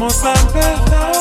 Vamos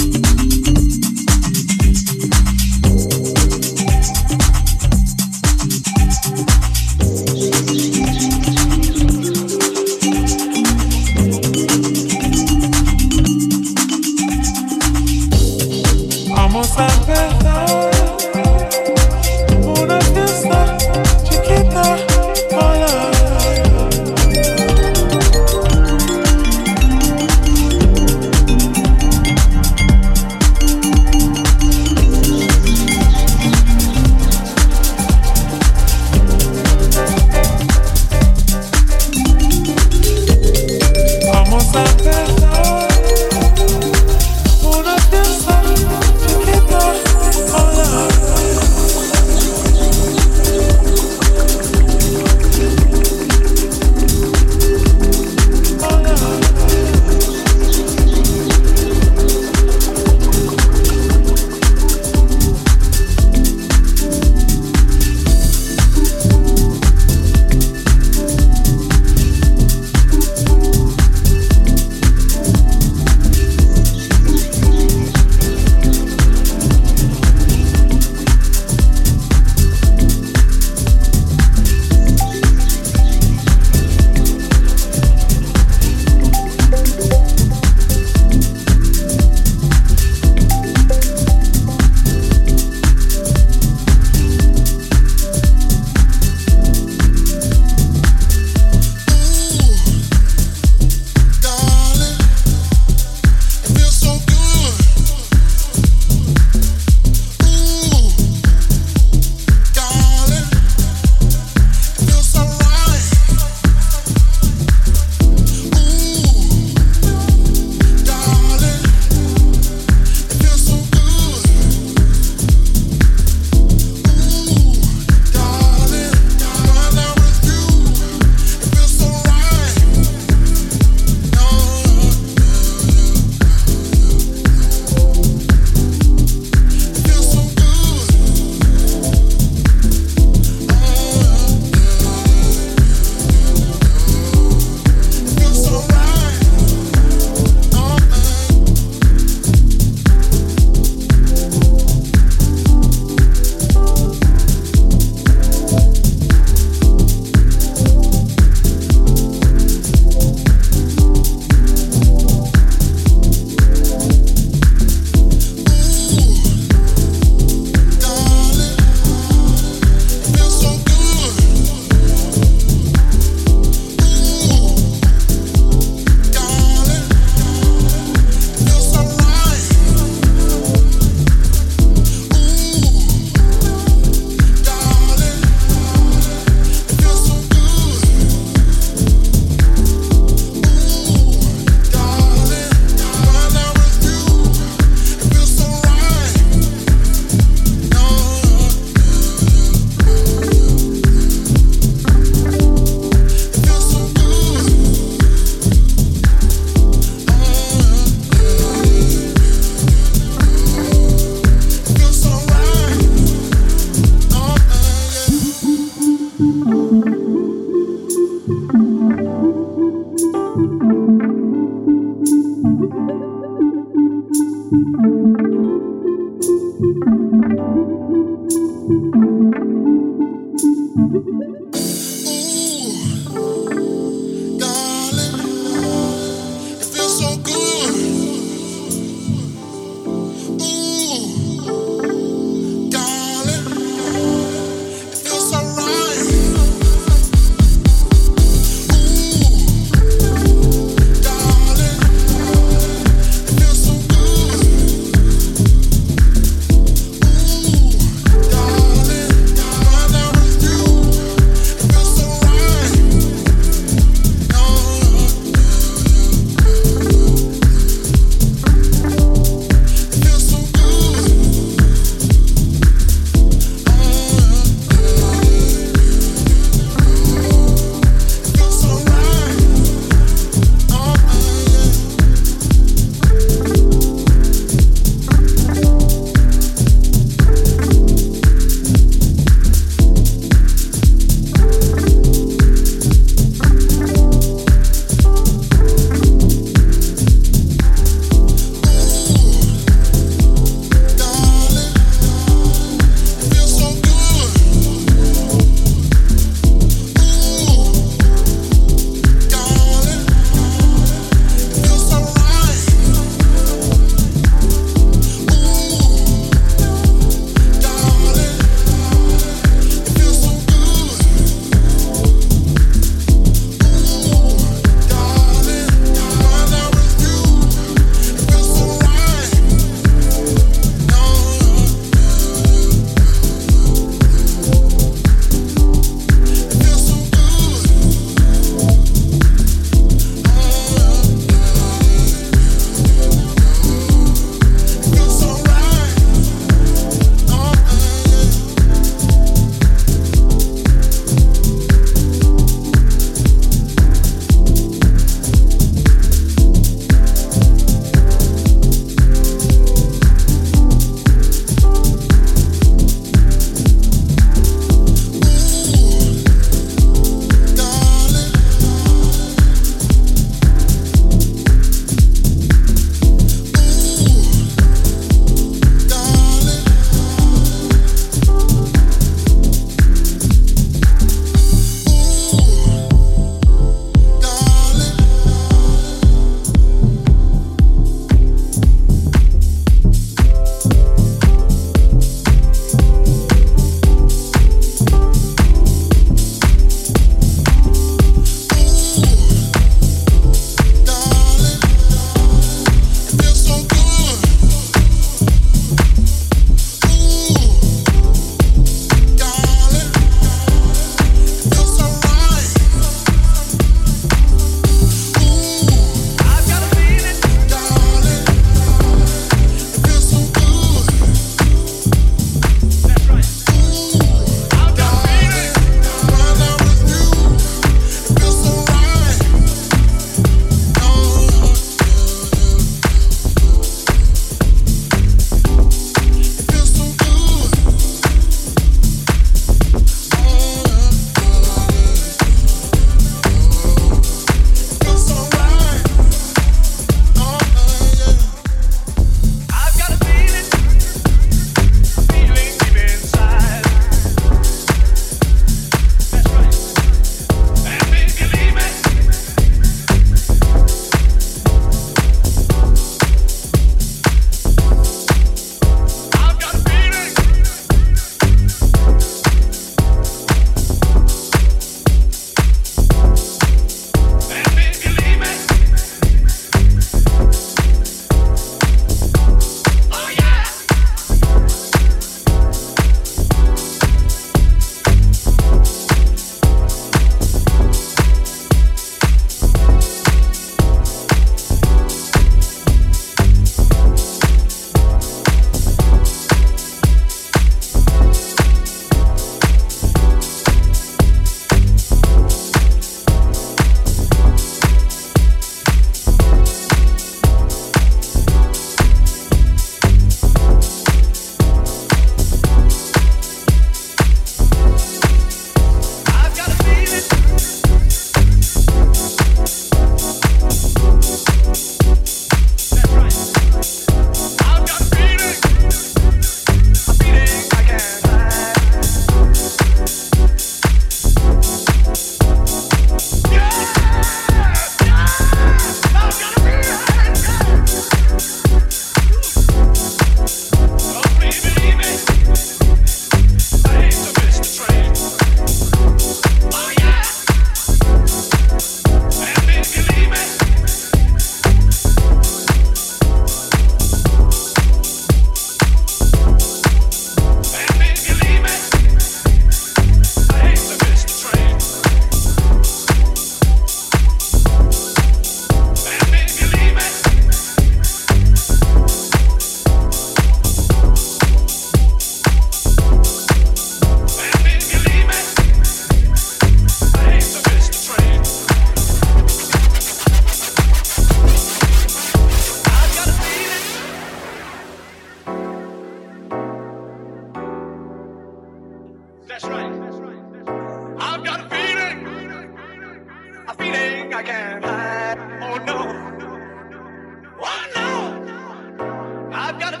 I've got a